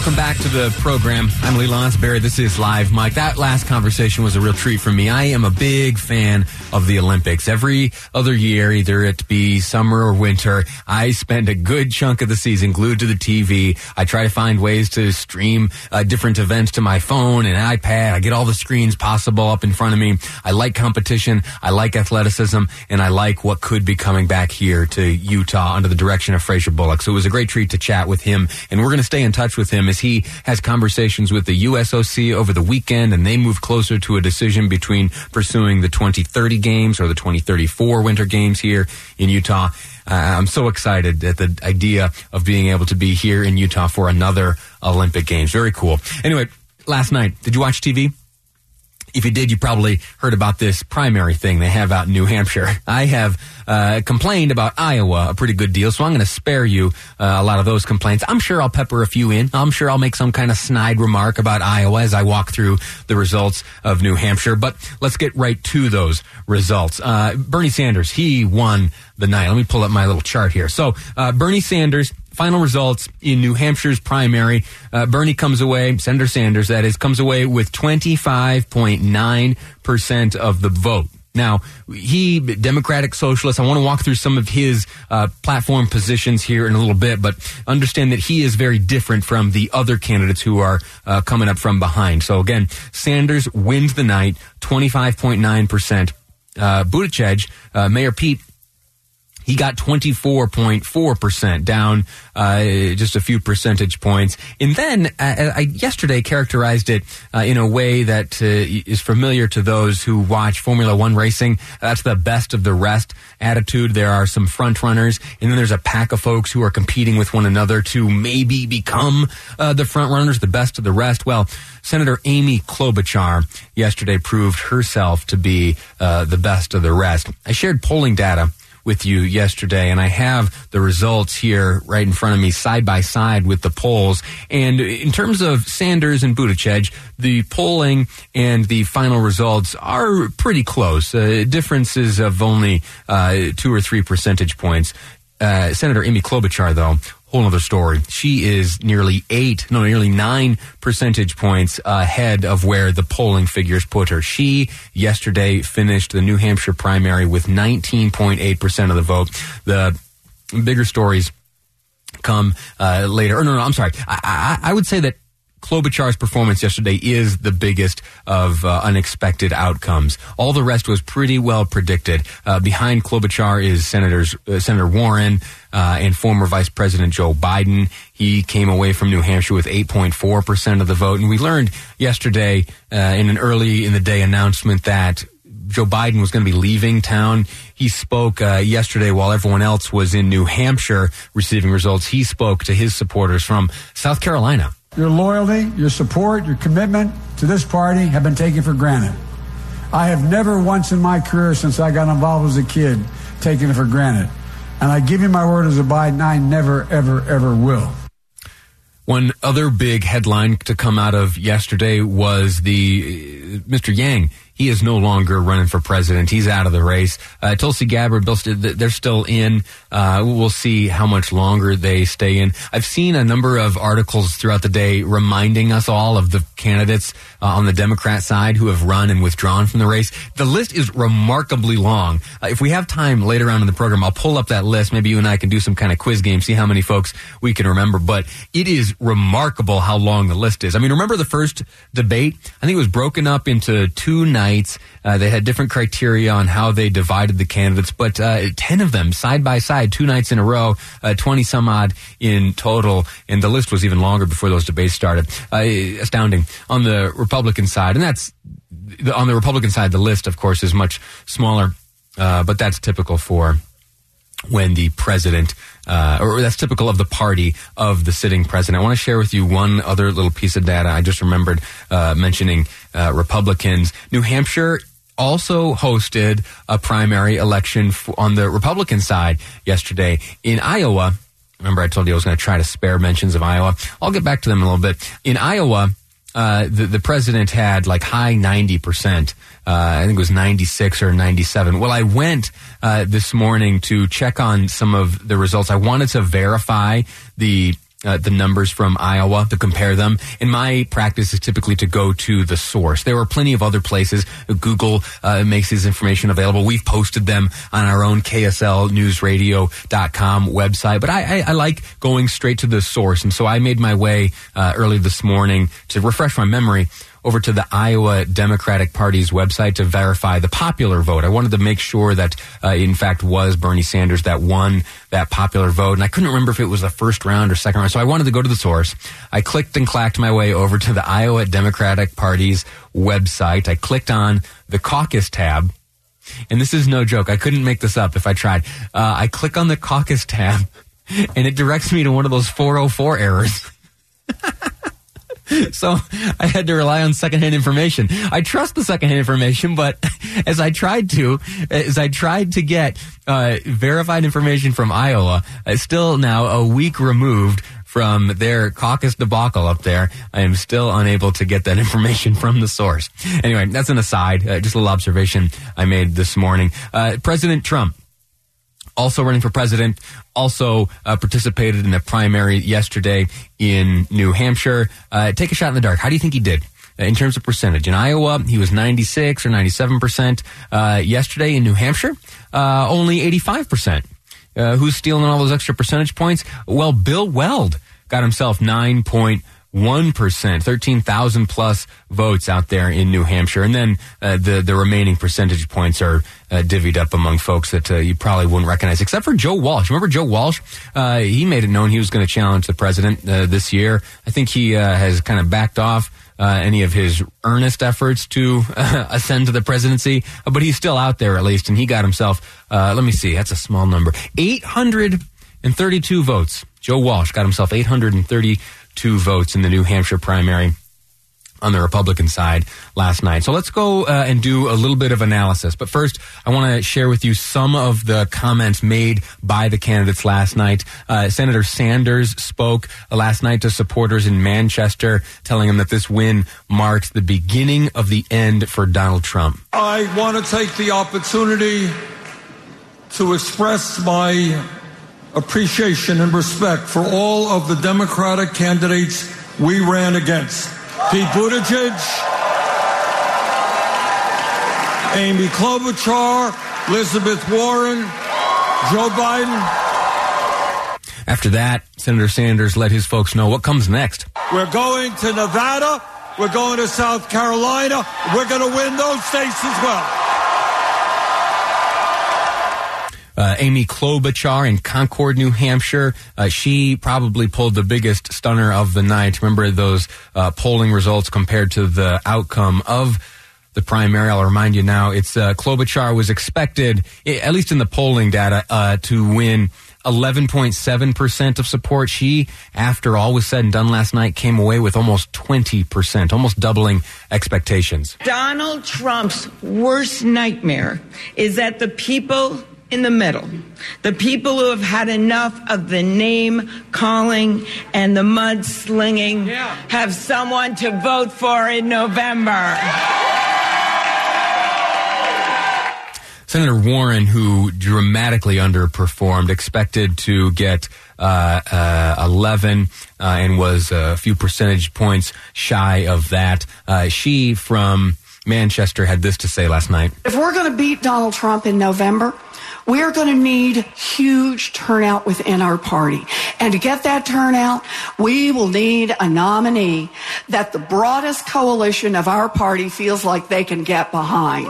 Welcome back to the program. I'm Lee Lonsberry. This is Live Mike. That last conversation was a real treat for me. I am a big fan of the Olympics. Every other year, either it be summer or winter, I spend a good chunk of the season glued to the TV. I try to find ways to stream uh, different events to my phone and iPad. I get all the screens possible up in front of me. I like competition. I like athleticism and I like what could be coming back here to Utah under the direction of Fraser Bullock. So it was a great treat to chat with him and we're going to stay in touch with him as he has conversations with the USOC over the weekend and they move closer to a decision between pursuing the 2030 games or the 2034 winter games here in Utah. Uh, I'm so excited at the idea of being able to be here in Utah for another Olympic Games. Very cool. Anyway, last night, did you watch TV? If you did, you probably heard about this primary thing they have out in New Hampshire. I have uh, complained about Iowa a pretty good deal, so I'm going to spare you uh, a lot of those complaints. I'm sure I'll pepper a few in. I'm sure I'll make some kind of snide remark about Iowa as I walk through the results of New Hampshire. But let's get right to those results. Uh, Bernie Sanders, he won the night. Let me pull up my little chart here. So uh, Bernie Sanders final results in New Hampshire's primary, uh, Bernie comes away, Senator Sanders, that is, comes away with 25.9% of the vote. Now, he, Democratic Socialist, I want to walk through some of his uh, platform positions here in a little bit, but understand that he is very different from the other candidates who are uh, coming up from behind. So again, Sanders wins the night, 25.9%. Uh, Buttigieg, uh, Mayor Pete, he got 24.4% down uh, just a few percentage points. And then uh, i yesterday characterized it uh, in a way that uh, is familiar to those who watch formula one racing. That's the best of the rest attitude. There are some front runners and then there's a pack of folks who are competing with one another to maybe become uh, the front runners the best of the rest. Well senator amy klobuchar yesterday proved herself to be uh, the best of the rest. I shared polling data with you yesterday, and I have the results here right in front of me, side by side with the polls. And in terms of Sanders and Buttigieg, the polling and the final results are pretty close. Uh, differences of only uh, two or three percentage points. Uh, Senator Amy Klobuchar, though, whole other story. She is nearly eight, no, nearly nine percentage points ahead of where the polling figures put her. She yesterday finished the New Hampshire primary with 19.8% of the vote. The bigger stories come uh, later. Or no, no, I'm sorry. I, I, I would say that Klobuchar's performance yesterday is the biggest of uh, unexpected outcomes. All the rest was pretty well predicted. Uh, behind Klobuchar is Senators uh, Senator Warren uh, and former Vice President Joe Biden. He came away from New Hampshire with 8.4 percent of the vote, and we learned yesterday uh, in an early in the day announcement that Joe Biden was going to be leaving town. He spoke uh, yesterday while everyone else was in New Hampshire receiving results. He spoke to his supporters from South Carolina. Your loyalty, your support, your commitment to this party have been taken for granted. I have never once in my career since I got involved as a kid taken it for granted. And I give you my word as a Biden, I never, ever, ever will. One other big headline to come out of yesterday was the uh, Mr. Yang. He is no longer running for president. He's out of the race. Uh, Tulsi Gabbard, Bill, they're still in. Uh, we'll see how much longer they stay in. I've seen a number of articles throughout the day reminding us all of the candidates uh, on the Democrat side who have run and withdrawn from the race. The list is remarkably long. Uh, if we have time later on in the program, I'll pull up that list. Maybe you and I can do some kind of quiz game, see how many folks we can remember. But it is remarkable how long the list is. I mean, remember the first debate? I think it was broken up into two nights Uh, they had different criteria on how they divided the candidates, but uh, 10 of them side by side, two nights in a row, uh, 20 some odd in total. And the list was even longer before those debates started. Uh, astounding. On the Republican side, and that's on the Republican side, the list, of course, is much smaller, uh, but that's typical for when the president, uh, or that's typical of the party of the sitting president. I want to share with you one other little piece of data. I just remembered uh, mentioning uh, Republicans. New Hampshire also hosted a primary election f- on the Republican side yesterday. In Iowa, remember I told you I was going to try to spare mentions of Iowa. I'll get back to them in a little bit. In Iowa, uh, the, the president had like high 90%. Uh, I think it was 96 or 97. Well, I went uh, this morning to check on some of the results. I wanted to verify the uh, the numbers from Iowa to compare them. And my practice is typically to go to the source. There are plenty of other places. Google uh, makes this information available. We've posted them on our own KSLNewsRadio.com website. But I, I, I like going straight to the source. And so I made my way uh, early this morning to refresh my memory over to the Iowa Democratic Party's website to verify the popular vote. I wanted to make sure that, uh, in fact, was Bernie Sanders that won that popular vote. And I couldn't remember if it was the first round or second round. So I wanted to go to the source. I clicked and clacked my way over to the Iowa Democratic Party's website. I clicked on the caucus tab. And this is no joke. I couldn't make this up if I tried. Uh, I click on the caucus tab and it directs me to one of those 404 errors. so I had to rely on secondhand information. I trust the secondhand information, but as I tried to, as I tried to get uh, verified information from Iowa, uh, still now a week removed from their caucus debacle up there, I am still unable to get that information from the source. Anyway, that's an aside, uh, just a little observation I made this morning. Uh, President Trump also running for president, also uh, participated in the primary yesterday in New Hampshire. Uh, take a shot in the dark. How do you think he did? uh, In terms of percentage, in Iowa, he was 96 or 97 percent. Uh, yesterday in New Hampshire, uh, only 85 percent. Uh, who's stealing all those extra percentage points? Well, Bill Weld got himself 1%, 13,000 plus votes out there in New Hampshire. And then uh, the, the remaining percentage points are uh, divvied up among folks that uh, you probably wouldn't recognize, except for Joe Walsh. Remember Joe Walsh? Uh, he made it known he was going to challenge the president uh, this year. I think he uh, has kind of backed off. any of his earnest efforts to ascend to the presidency, but he's still out there at least, and he got himself, let me see, that's a small number, 832 votes. Joe Walsh got himself 832 two votes in the New Hampshire primary on the Republican side last night. So let's go uh, and do a little bit of analysis. But first, I want to share with you some of the comments made by the candidates last night. Uh, Senator Sanders spoke last night to supporters in Manchester, telling them that this win marks the beginning of the end for Donald Trump. I want to take the opportunity to express my appreciation and respect for all of the Democratic candidates we ran against. Pete Buttigieg, Amy Klobuchar, Elizabeth Warren, Joe Biden. After that, Senator Sanders let his folks know what comes next. We're going to Nevada. We're going to South Carolina. We're going to win those states as well. Uh, Amy Klobuchar in Concord, New Hampshire. Uh, she probably pulled the biggest stunner of the night. Remember those uh, polling results compared to the outcome of the primary. I'll remind you now. It's uh, Klobuchar was expected, at least in the polling data, uh, to win. 11.7% of support. She, after all was said and done last night, came away with almost 20%, almost doubling expectations. Donald Trump's worst nightmare is that the people in the middle, the people who have had enough of the name calling and the mud slinging, have someone to vote for in November. Senator Warren, who dramatically underperformed, expected to get uh, uh, 11 uh, and was a few percentage points shy of that. Uh, she from Manchester had this to say last night. If we're going to beat Donald Trump in November, we're going to need huge turnout within our party. And to get that turnout, we will need a nominee that the broadest coalition of our party feels like they can get behind.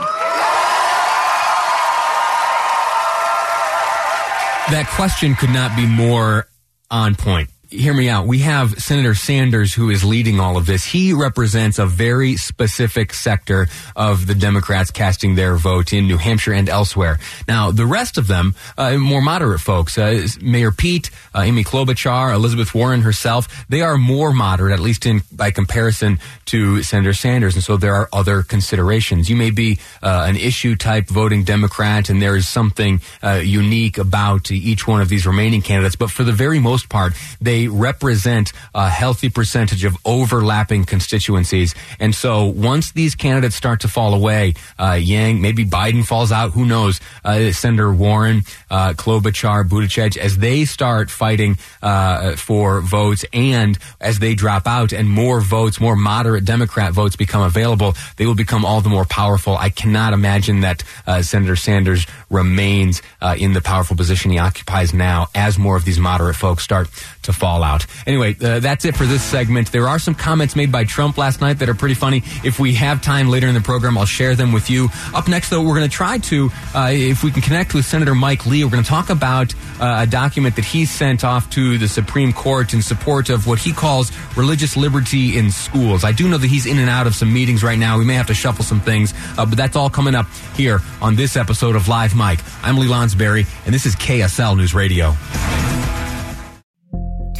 That question could not be more on point hear me out. We have Senator Sanders who is leading all of this. He represents a very specific sector of the Democrats casting their vote in New Hampshire and elsewhere. Now, the rest of them, uh, more moderate folks, uh, Mayor Pete, uh, Amy Klobuchar, Elizabeth Warren herself, they are more moderate, at least in by comparison to Senator Sanders. And so there are other considerations. You may be uh, an issue type voting Democrat, and there is something uh, unique about each one of these remaining candidates. But for the very most part, they represent a healthy percentage of overlapping constituencies. And so once these candidates start to fall away, uh, Yang, maybe Biden falls out, who knows, uh, Senator Warren, uh, Klobuchar, Buttigieg, as they start fighting uh, for votes and as they drop out and more votes, more moderate Democrat votes become available, they will become all the more powerful. I cannot imagine that uh, Senator Sanders remains uh, in the powerful position he occupies now as more of these moderate folks start to fall out. Anyway, uh, that's it for this segment. There are some comments made by Trump last night that are pretty funny. If we have time later in the program, I'll share them with you. Up next, though, we're going to try to, uh, if we can connect with Senator Mike Lee, we're going to talk about uh, a document that he sent off to the Supreme Court in support of what he calls religious liberty in schools. I do know that he's in and out of some meetings right now. We may have to shuffle some things, uh, but that's all coming up here on this episode of Live Mike. I'm Lee Lonsberry, and this is KSL News Radio.